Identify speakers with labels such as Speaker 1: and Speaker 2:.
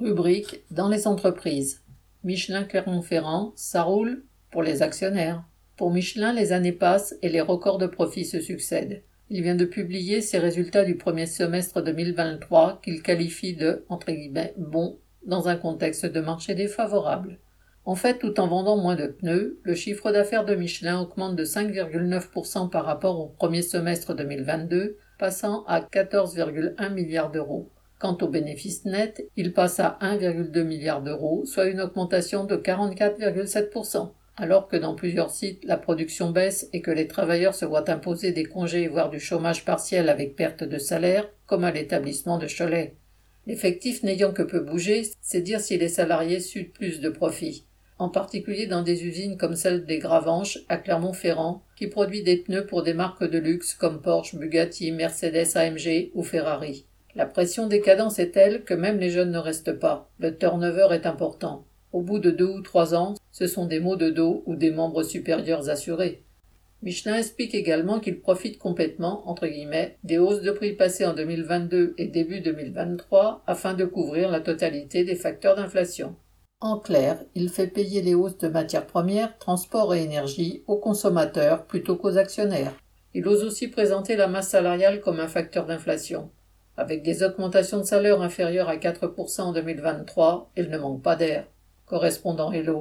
Speaker 1: Rubrique dans les entreprises. Michelin Clermont-Ferrand, ça roule pour les actionnaires. Pour Michelin, les années passent et les records de profit se succèdent. Il vient de publier ses résultats du premier semestre 2023 qu'il qualifie de bons dans un contexte de marché défavorable. En fait, tout en vendant moins de pneus, le chiffre d'affaires de Michelin augmente de 5,9% par rapport au premier semestre 2022, passant à 14,1 milliards d'euros. Quant au bénéfice net, il passe à 1,2 milliard d'euros, soit une augmentation de 44,7%. Alors que dans plusieurs sites, la production baisse et que les travailleurs se voient imposer des congés voire du chômage partiel avec perte de salaire, comme à l'établissement de Cholet. L'effectif n'ayant que peu bougé, c'est dire si les salariés suent plus de profit. En particulier dans des usines comme celle des Gravenches à Clermont-Ferrand, qui produit des pneus pour des marques de luxe comme Porsche, Bugatti, Mercedes AMG ou Ferrari. La pression des cadences est telle que même les jeunes ne restent pas. Le turnover est important. Au bout de deux ou trois ans, ce sont des maux de dos ou des membres supérieurs assurés. Michelin explique également qu'il profite complètement, entre guillemets, des hausses de prix passées en 2022 et début 2023 afin de couvrir la totalité des facteurs d'inflation. En clair, il fait payer les hausses de matières premières, transport et énergie aux consommateurs plutôt qu'aux actionnaires. Il ose aussi présenter la masse salariale comme un facteur d'inflation. Avec des augmentations de salaire inférieures à 4% en 2023, il ne manque pas d'air. Correspondant Hello.